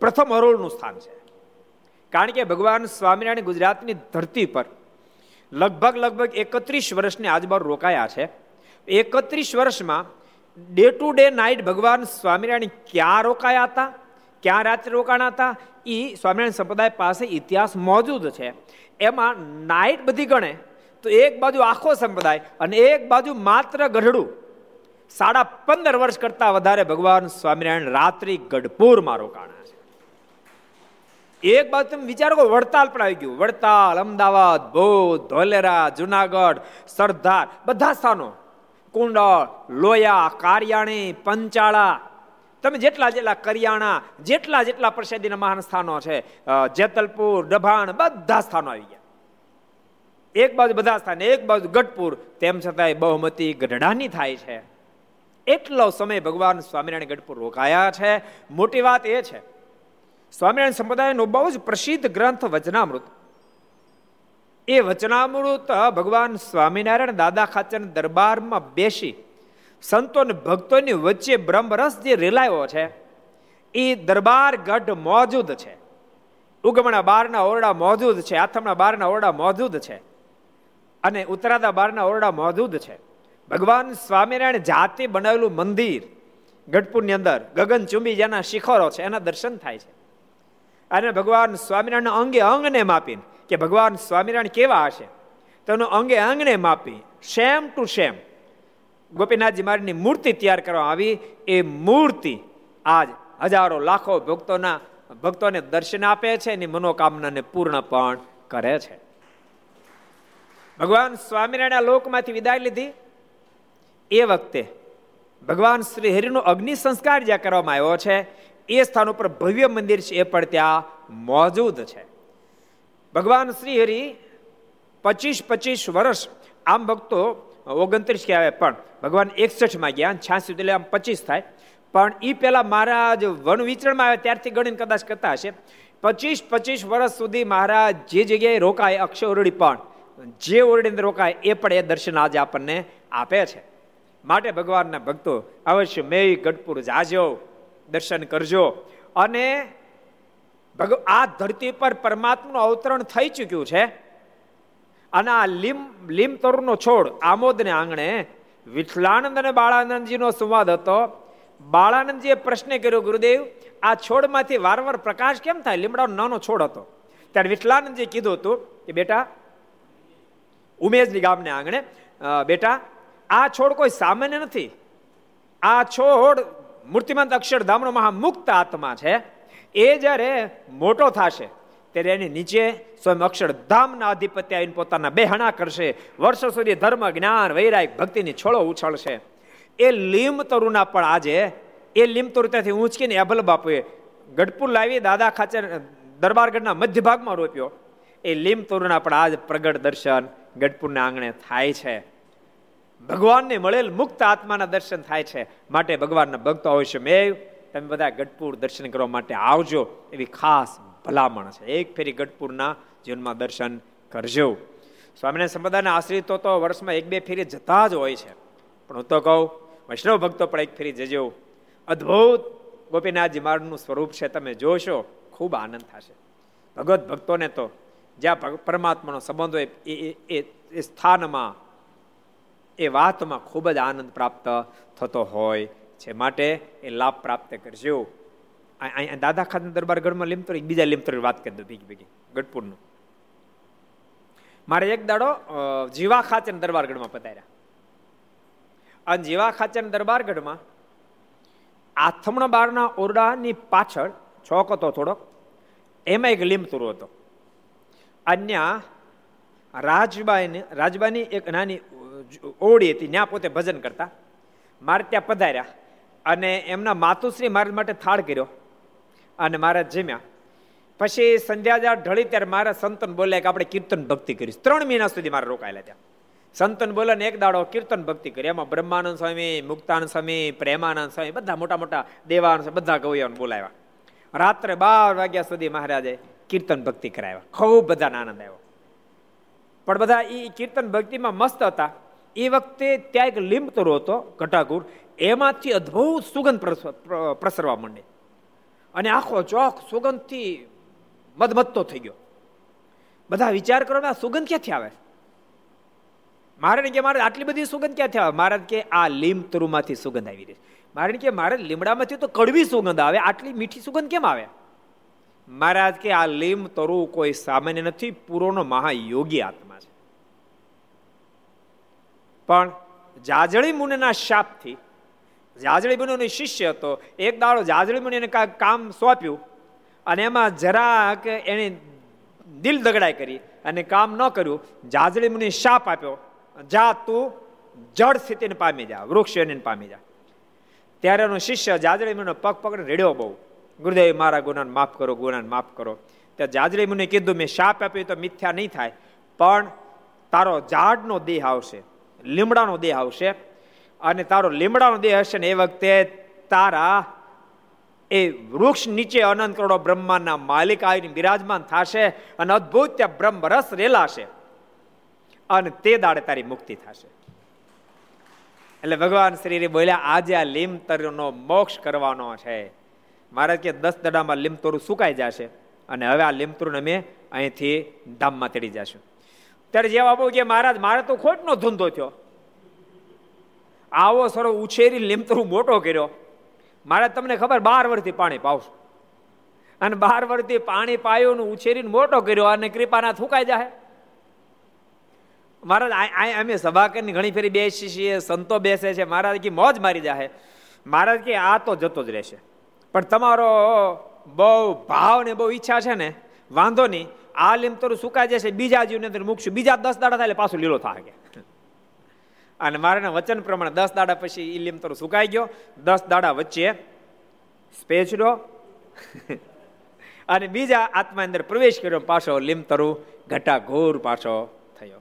પ્રથમ હરોળનું સ્થાન છે. કારણ કે ભગવાન સ્વામિનારાયણ ગુજરાતની ધરતી પર લગભગ લગભગ એકત્રીસ વર્ષની આજુબાજુ રોકાયા છે. એકત્રીસ વર્ષમાં ડે ટુ ડે નાઇટ ભગવાન સ્વામિનારાયણ ક્યાં રોકાયા હતા, ક્યાં રાત્રે રોકાણા હતા એ સ્વામિનારાયણ સંપ્રદાય પાસે ઇતિહાસ મોજૂદ છે. એમાં નાઇટ બધી ગણે તો એક બાજુ આખો સંપ્રદાય અને એક બાજુ માત્ર ગઢડું. સાડા પંદર વર્ષ કરતા વધારે ભગવાન સ્વામિનારાયણ રાત્રિ ગઢપુરમાં રોકાણા છે. એક બાજુ તમે વિચારો કે વડતાલ પણ આવી ગયું. વડતાલ, અમદાવાદ બૌદ્ધ ધોલેરા, જુનાગઢ, સરદાર બધા સ્થાનો. કુંડળ, લોયા, કારિયાણી, પંચાળા. તમે જેટલા જેટલા કરિયાણા, જેટલા જેટલા પ્રસાદીના મહાન સ્થાનો છે જેતલપુર ડભાણ બધા સ્થાનો આવી ગયા. એક બાજુ બધા સ્થાને એક બાજુ ગઢપુર, તેમ છતાંય બહુમતી ગઢડાની થાય છે. એટલો સમય ભગવાન સ્વામિનારાયણ ગઢપુર રોકાયા છે. મોટી વાત એ છે, સ્વામિનારાયણ સંપ્રદાયનો બહુ જ પ્રસિદ્ધ ગ્રંથ વચનામૃત. એ વચનામૃત ભગવાન સ્વામિનારાયણ દાદા ખાચર દરબારમાં બેસી સંતો અને ભક્તોની વચ્ચે બ્રહ્મરસ જે રેલાયો છે એ દરબાર ગઢ મોજૂદ છે. ઉગમણા બારના ઓરડા મોજૂદ છે, આથમણા બારના ઓરડા મોજૂદ છે. અને ઉત્તરાદા બારના ઓરડા મોજૂદ છે. ભગવાન સ્વામિનારાયણ જાતે બનાવેલું મંદિર, ગઢપુરની અંદર ગગનચુંબી જેના શિખરો છે, એના દર્શન થાય છે. અને ભગવાન સ્વામિનારાયણ અંગે અંગને માપીને કે ભગવાન સ્વામિનારાયણ કેવા હશે? તેનો અંગે અંગને માપી સેમ ટુ સેમ ગોપીનાથજી મહારાજની મૂર્તિ તૈયાર કરવામાં આવી. એ મૂર્તિ આજ હજારો લાખો ભક્તોના ભક્તોને દર્શન આપે છે એની મનોકામનાને પૂર્ણ પણ કરે છે. ભગવાન સ્વામિનારાયણ લોકમાંથી વિદાય લીધી. એ વખતે ભગવાન શ્રી હરિનો અગ્નિ સંસ્કાર જ્યાં કરવામાં આવ્યો છે, એ સ્થાન ઉપર ભવ્ય મંદિર છે, એ પણ ત્યાં મોજૂદ છે. ભગવાન શ્રી હરિ પચીસ પચીસ વર્ષ, આમ ભક્તો ઓગણત્રીસ કહેવાય પણ ભગવાન એકસઠમાં ગયા છ્યાસી એટલે આમ પચીસ થાય. પણ એ પહેલા મહારાજ વન વિચરણમાં આવ્યા, ત્યારથી ગણીને કદાચ કરતા હશે. પચીસ પચીસ વર્ષ સુધી મહારાજ જે જગ્યાએ રોકાય અક્ષય ઓરડી પણ જે ઓરડી અંદર રોકાય એ પણ એ દર્શન આજે આપણને આપે છે. માટે ભગવાનના ભક્તો અવશ્ય મેય ગઢપુર જાજો, દર્શન કરજો. અને આ ધરતી પર પરમાત્માનું અવતરણ થઈ ચૂક્યું છે. અને આ લીમ લીમ તરુનો છોડ આમોદને આંગણે વિઠલાનંદ અને બાળાનંદજીનો સંવાદ હતો. બાળાનંદજીએ પ્રશ્ન કર્યો, ગુરુદેવ, આ છોડમાંથી વારંવાર પ્રકાશ કેમ થાય? લીમડાનો નાનો છોડ હતો. ત્યારે વિઠલાનંદજી કીધું હતું કે, બેટા ઉમેશની ગામને આંગણે બેટા, આ છોડ કોઈ સામાન્ય નથી. આ છોડ મૂર્તિમંત અક્ષરધામનો મહામુક્ત આત્મા છે. એ જ્યારે મોટો થશે, ત્યારે એની નીચે સ્વયં અક્ષરધામના અધિપત્ય આવીને પોતાના બેહણા કરશે. વર્ષો સુધી ધર્મ, જ્ઞાન, વૈરાગ, ભક્તિની છોડો ઉછળશે. એ લીમ તરુના પણ આજે, એ લીમ તરુ ત્યાંથી ઊંચકીને અભલ બાપુએ ગઢપુર લાવી દાદા ખાચર દરબારગઢના મધ્ય ભાગમાં રોપ્યો. એ લીમ તરુના પણ આજ પ્રગટ દર્શન. ગઢપુરના આંગણે થાય છે. ભગવાનને મળેલ મુક્ત આત્માના દર્શન થાય છે. માટે ભગવાનના ભક્તો અવશ્ય મેં તમે બધા ગઢપુર દર્શન કરવા માટે આવજો. એવી ખાસ ભલામણ છે. એક ફેરી ગઢપુરના જીવનમાં દર્શન કરજો. સ્વામિનારાયણ સંપ્રદાયના આશ્રિતો તો વર્ષમાં એક બે ફેરી જતા જ હોય છે. પણ હું તો કહું, વૈષ્ણવ ભક્તો પણ એક ફેરી જજો. અદ્ભુત ગોપીનાથજી મારનું સ્વરૂપ છે. તમે જોશો, ખૂબ આનંદ થશે. ભગવત ભક્તોને તો જ્યાં પરમાત્માનો સંબંધ હોય, એ એ સ્થાનમાં, એ વાતમાં ખૂબ જ આનંદ પ્રાપ્ત થતો હોય છે. માટે એ લાભ પ્રાપ્ત કરજો. દાદા ખાન દરબારગઢમાં લીમતર બીજા લીમતર વાત કરી દો ભીગી ભીગી ગઢપુરનું. મારે એક દાડો જીવા ખાચર દરબારગઢમાં પધાર્યા. અને જીવા ખાચર દરબારગઢમાં આથમણ બારના ઓરડાની પાછળ છોક હતો થોડોક, એમાં એક લીમતુરો હતો. અન્ય રાજબાઈ રાજબાની એક નાની ઓળી હતી, ત્યાં પોતે ભજન કરતા. મારે ત્યાં પધાર્યા અને એમના માતુશ્રી મારા માટે થાળ કર્યો અને મારા જમ્યા. પછી સંધ્યા ઢળી ત્યારે મારા સંતન બોલ્યા કે આપણે કીર્તન ભક્તિ કરીશ. ત્રણ મહિના સુધી મારે રોકાયેલા ત્યાં. સંતન બોલે એક દાડો કીર્તન ભક્તિ કરી. એમાં બ્રહ્માનંદ સ્વામી, મુક્તાનંદ સ્વામી, પ્રેમાનંદ સ્વામી, બધા મોટા મોટા દેવાનંદ બધા ગવૈયાઓને બોલાવ્યા. રાત્રે બાર વાગ્યા સુધી મહારાજે કીર્તન ભક્તિ કરાવ્યા. ખૂબ બધાને આનંદ આવ્યો. પણ બધા એ કીર્તન ભક્તિમાં મસ્ત હતા. એ વખતે ત્યાં એક લીંબતરો હતો ઘટાકુર એમાંથી અદ્ભુત સુગંધ પ્રસરવા માંડે. અને આખો ચોક સુગંધથી મધમત્તો થઈ ગયો. બધા વિચાર કરો આ સુગંધ ક્યાંથી આવે? મારે કે મારે આટલી બધી સુગંધ ક્યાંથી આવે? મહારાજ કે આ લીંબ તરુમાંથી સુગંધ આવી રહી મારે કે મારે લીમડામાંથી તો કડવી સુગંધ આવે. આટલી મીઠી સુગંધ કેમ આવે? મહારાજ કે આ લીમ તરુ કોઈ સામાન્ય નથી, પૂરોનો મહાયોગી આત્મા છે. પણ જાજળી મુનિના શાપથી, જાજળી મુનિનો શિષ્ય હતો, એક દાડો જાજળી મુનિને કામ સોંપ્યું અને એમાં જરાક એને દિલ દગડાઈ કરી અને કામ ન કર્યું, જાજળી મુનિ શાપ આપ્યો, જા તું જળ સ્થિતિને પામી જા, વૃક્ષ એને પામી જા. ત્યારે એનો શિષ્ય જાજળી મુનિનો પગ પકડીને રેડ્યો બહુ. ગુરુદેવ, મારા ગુનાને માફ કરો, ગુનાને માફ કરો. ત્યાં જાજરે મુને કીધું, મેં શાપ આપ્યો તો મિથ્યા નહીં થાય, પણ તારો ઝાડનો દેહ આવશે, લીમડાનો દેહ આવશે અને તારો લીમડાનો દેહ હશે ને એ વખતે તારા એ વૃક્ષ નીચે અનંત કરોડો બ્રહ્માંડના માલિક આવીને બિરાજમાન થશે અને અદભુત ત્યાં બ્રહ્મ રેલાશે અને તે દાડે તારી મુક્તિ થશે. એટલે ભગવાન શ્રી બોલ્યા, આજે આ લીમ તરનો મોક્ષ કરવાનો છે. મારે કે દસ દડામાં લીમતોરું સુકાઈ જશે અને હવે આ લીમતોરું અમે અહીંથી ધામમાં તેડી જશું. ત્યારે જેવા બહુ કે મહારાજ, મારે તો ખોટનો ધંધો થયો. આવો સરો ઉછેરી લીમતરું મોટો કર્યો. મારે તમને ખબર બાર વર્ષથી પાણી પાવશું. અને બાર વર્ષથી પાણી પાયું ઉછેરીને મોટો કર્યો અને કૃપાના થૂકાઈ જાય મહારાજ અમે સભા કરીને ઘણી ફેરી બેસી છીએ, સંતો બેસે છે. મહારાજ કે મોજ મારી જાય મહારાજ કે આ તો જતો જ રહેશે. પણ તમારો બહુ ભાવ ને બહુ ઈચ્છા છે ને, વાંધો નહીં. આ લીમ તો સુકાઈ જશે, બીજા જીવની અંદર મૂકશું. બીજા દસ દાડા થાય પાછું લીલો થાય અને મારાના વચન પ્રમાણે દસ દાડા પછી એ લીમ તો સુકાઈ ગયો. દસ દાડા વચ્ચે સ્પેચડો અને બીજા આત્મા અંદર પ્રવેશ કર્યો પાછો લીમતરુ ઘટા ઘોર પાછો થયો.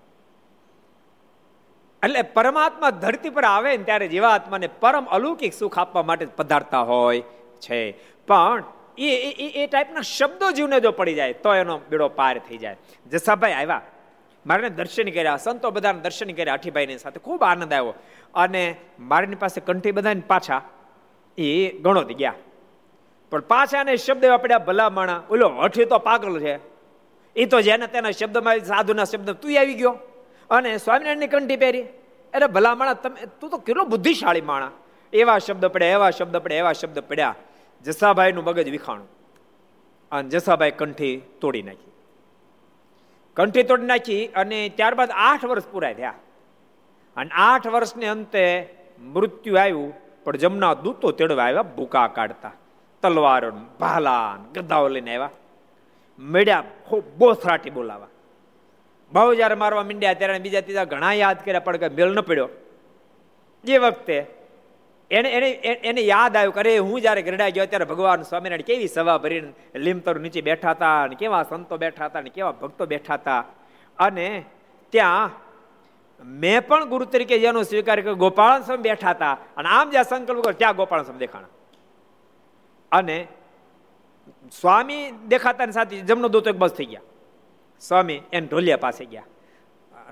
એટલે પરમાત્મા ધરતી પર આવે ને ત્યારે જીવાત્માને પરમ અલૌકિક સુખ આપવા માટે પધારતા હોય છે. પણ એ એ ટાઈપના શબ્દો જીવને જો પડી જાય, તો એનો બેડો પાર થઈ જાય. જસાભાઈ આવ્યા. મારે દર્શન કર્યા, સંતો બધાને દર્શન કર્યા અઠીભાઈની સાથે. ખૂબ આનંદ આવ્યો. અને મારીની પાસે કંઠી બધાને પાછા એ ગણો ગયા. પણ પાછા એને શબ્દ એવા પડ્યા, ભલા માણા, ઓલો હઠી તો પાગલ છે. એ તો જેને તેના શબ્દમાં સાધુના શબ્દ તું આવી ગયો. અને સ્વામિનારાયણની કંઠી પહેરી. અરે ભલા માણા, તમે, તું તો કેટલો બુદ્ધિશાળી માણા. એવા શબ્દ પડ્યા, એવા શબ્દ પડ્યા, એવા શબ્દ પડ્યા. જસાભાઈનું મગજ વિખાણું. અને જસાભાઈ કંઠી તોડી નાખી. કંઠી તોડી નાખી અને ત્યારબાદ આઠ વર્ષ પૂરા થયા. અને આઠ વર્ષને અંતે મૃત્યુ આવ્યું, પણ જમના દૂતો તેડવા આવ્યા, ભૂકા કાઢતા. તલવાર ભાલા ગદાઓ લઈને આવ્યા. મેળ્યા બોથરાટી બોલાવા. બહુ જયારે મારવા મીંડ્યા ત્યારે બીજા ત્રીજા ઘણા યાદ કર્યા, પણ કે મેળ ન પડ્યો. જે વખતે એને એને એને યાદ આવ્યું કરે હું જ્યારે ગરડા ગયો ત્યારે ભગવાન સ્વામિનારાયણ કેવી સભા ભરીને લીમતર નીચે બેઠા હતા અને કેવા સંતો બેઠા હતા અને કેવા ભક્તો બેઠા હતા. અને ત્યાં મેં પણ ગુરુ તરીકે જેનો સ્વીકાર કર્યો ગોપાલ સ્વામી બેઠા હતા. અને આમ જ્યાં સંકલ્પ કર્યો ત્યાં ગોપાલ સ્વામી દેખાણા. અને સ્વામી દેખાતાની સાથે જમનો દૂત એક બસ થઈ ગયા. સ્વામી એને ઢોલિયા પાસે ગયા.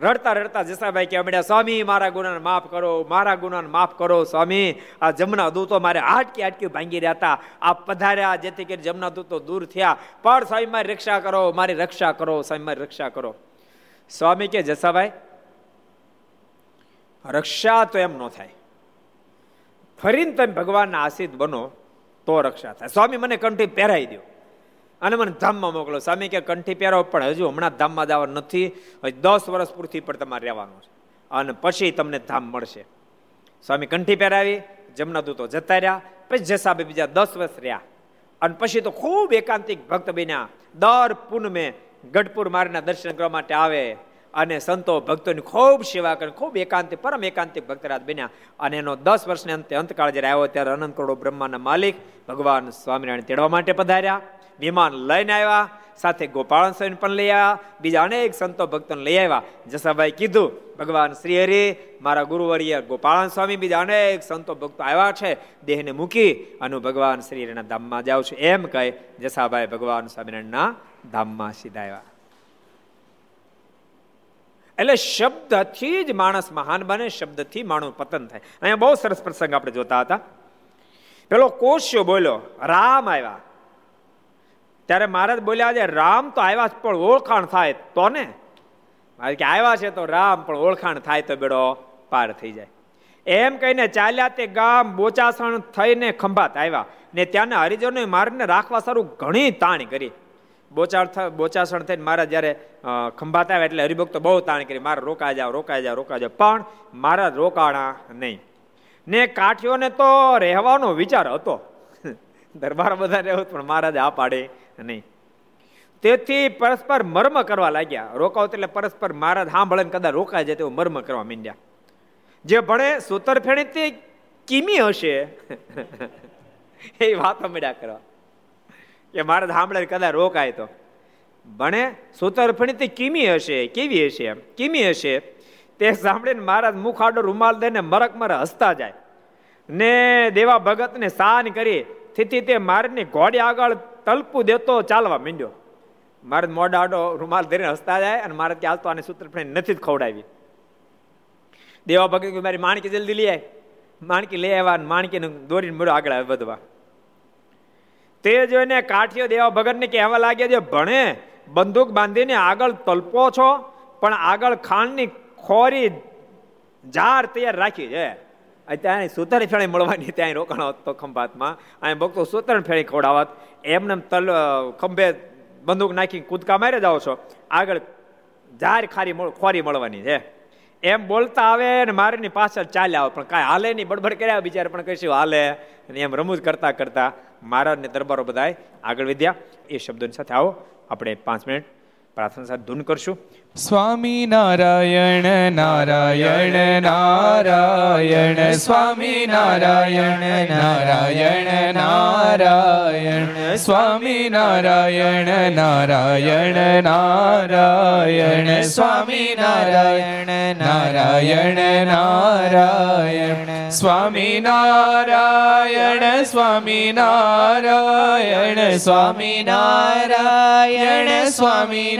રડતા રડતા જસાભાઈ કહેવા મળ્યા સ્વામી, મારા ગુનાને માફ કરો, મારા ગુનાને માફ કરો, સ્વામી. આ જમના દૂતો મારે આટકી આટકી ભાંગી રહ્યા હતા. આ પધાર્યા, જેથી કરી જમના દૂતો દૂર થયા. પણ સ્વામી, મારી રક્ષા કરો, મારી રક્ષા કરો, સ્વામી, મારી રક્ષા કરો. સ્વામી કે, જસાભાઈ, રક્ષા તો એમ ન થાય. ફરીને તમે ભગવાનના આશીષ બનો, તો રક્ષા થાય. સ્વામી મને કંઠી પહેરાવી દો અને મને ધામમાં મોકલો. સ્વામી કે, કંઠી પહેરો. પણ હજુ હમણાં ધામમાં જવા નથી. દસ વર્ષ પૃથ્વી પણ તમારે રહેવાનું છે. અને પછી તમને ધામ મળશે. સ્વામી કંઠી પહેરાવી, જમના દૂતો જતા રહ્યા. પછી જસાબે બીજા દસ વર્ષ રહ્યા. અને પછી તો ખૂબ એકાંતિક ભક્ત બન્યા. દર પૂનમે ગઢપુર મારના દર્શન કરવા માટે આવે. અને સંતો ભક્તોની ખૂબ સેવા કરી, ખૂબ એકાંતિક પરમ એકાંતિક ભક્તરાજ બન્યા. અને એનો દસ વર્ષને અંતે અંતકાળ જ્યારે આવ્યો ત્યારે અનંત કરોડો બ્રહ્માના માલિક ભગવાન સ્વામિનારાયણ તેડવા માટે પધાર્યા. વિમાન લઈને આવ્યા, સાથે ગોપાલ સ્વામી પણ લઈ આવ્યા, બીજા અનેક સંતો ભક્તોને લઈ આવ્યા. જસાભાઈ કીધું, ભગવાન શ્રી હરિ, મારા ગુરુવર્ય ગોપાલ સ્વામી, બીજા અનેક સંતો ભક્તો આવ્યા છે, દેહને મૂકી અને ભગવાન શ્રી હરિના ધામમાં જાઉં છું. એમ કહે જસાભાઈ ભગવાન સ્વામિનારાયણના ધામમાં સીધા આવ્યા. એટલે શબ્દથી જ માણસ મહાન બને, શબ્દથી માણસ પતન થાય. અહીંયા બહુ સરસ પ્રસંગ આપણે જોતા હતા. પેલો કોશ્યો બોલ્યો, રામ આવ્યા. ત્યારે મહારાજ બોલ્યા છે રામ તો આવ્યા છે પણ ઓળખાણ થાય તો ને? કે, આવ્યા છે તો રામ, પણ ઓળખાણ થાય તો બેડો પાર થઈ જાય. એમ કહીને ચાલ્યા તે ગામ બોચાસણ થઈને ખંભાત આવ્યા. ને ત્યાંના હરિજનો માર્ગને રાખવા સારું ઘણી તાણ કરી. બોચાળ બોચાસણ થઈને મારા જ્યારે ખંભાત આવ્યા એટલે હરિભક્તો બહુ તાણ કરી, મારે રોકાઈ જાઓ રોકાઈ જાઓ રોકાઈ જાઓ. પણ મારા રોકાણા નહીં. ને કાઠીઓને તો રહેવાનો વિચાર હતો. દરબાર બધા રહેવું પણ મહારાજ આ પાડે નહીં. તેથી પરસ્પર મર્મ કરવા લાગ્યા. રોકાવ એટલે પરસ્પર મહારાજ સાંભળે કદાચ રોકાય જાય તેવું મર્મ કરવા માંડ્યા. જે ભણે સૂતર ફેણી તે કિમી હશે? એ વાતો મળ્યા કરવા. કે મહારાજ સાંભળે કદાચ રોકાય તો. ભણે, સૂતર ફેણી તે કિમી હશે, કેવી હશે એમ? કિમી હશે? તે સાંભળીને મહારાજ મુખ આડો રૂમાલ દઈને મરક મર હસતા જાય. ને દેવા ભગતને સાન કરી, તેથી તે મારની ઘોડી આગળ તલપું દેતો ચાલવા માંડ્યો. મારે મોઢા આડો રૂમાલ ધરીને હસતા જાય અને મારે ત્યાં તો આને સૂત્રફણી નથી જ ખવડાવી. દેવા ભગત મારી માણકી જલ્દી લઈ આવી માણકી લઈ આવ્યા માણકીને દોરીને મળ્યો આગળ વધવા. તે જોઈને કાઠીઓ દેવા ભગતને કહેવા લાગ્યા છે, ભણે, બંદૂક બાંધીને આગળ તલપો છો, પણ આગળ ખાંડની ખોરી જાર તૈયાર રાખી છે. ત્યાં સૂતર ફેણી મળવાની, ત્યાં રોકાણ તો ખંભાતમાં. અહીં ભક્તો સૂતર ફેણી ખોડાવત, એમને તલ ખંભે બંદૂક નાખી કૂદકા મારે જાઓ છો. આગળ જાર ખારી ખોરી મળવાની છે. એમ બોલતા આવે ને મારીની પાછળ ચાલ્યા આવે, પણ કાંઈ હાલે નહીં, બડબડ કર્યા, બિચારે પણ કહીશું, હાલે. એમ રમૂજ કરતા કરતા મહારાજને દરબારો બધા આગળ વધ્યા. એ શબ્દોની સાથે આવો. આપણે પાંચ મિનિટ પ્રાર્થના સાથે ધૂન કરશું. સ્વામી નારાયણ નારાયણ નારાયણ, સ્વામી નારાયણ નારાયણ નારાયણ, સ્વામી નારાયણ નારાયણ નારાયણ, સ્વામી નારાયણ નારાયણ નારાયણ, સ્વામી નારાયણ સ્વામી નારાયણ સ્વામી નારાયણ, સ્વામી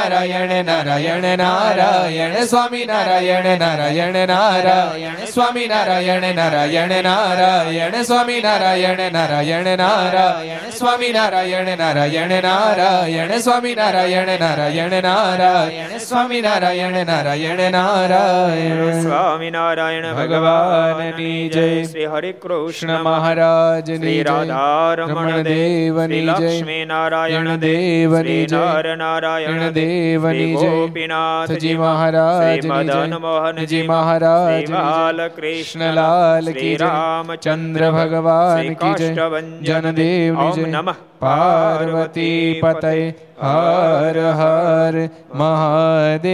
નારાયણ નારાયણ નારાયણ સ્વામી નારાયણ નારાયણ નારાયણ સ્વામી નારાયણ નારાયણ નારાયણ સ્વામી નારાયણ નારાયણ નારાયણ સ્વામી નારાયણ નારાયણ નારાયણ સ્વામી નારાયણ નારાયણ નારાયણ સ્વામી નારાયણ નારાયણ નારાયણ સ્વામિનારાયણ ભગવાનની જય. શ્રી હરે કૃષ્ણ મહારાજ શ્રી રાધા રમણ દેવ દેવની જય. લક્ષ્મી નારાયણ દેવની જય. નારાયણ દેવ દેવની જય ગોપીનાથજી મહારાજ મદન મોહનજી મહારાજ લાલ કૃષ્ણ લાલ કી રામચંદ્ર ભગવાન કી જય જનદેવની જય નમઃ પાર્વતી પતય હર હર મહાદેવ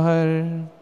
હર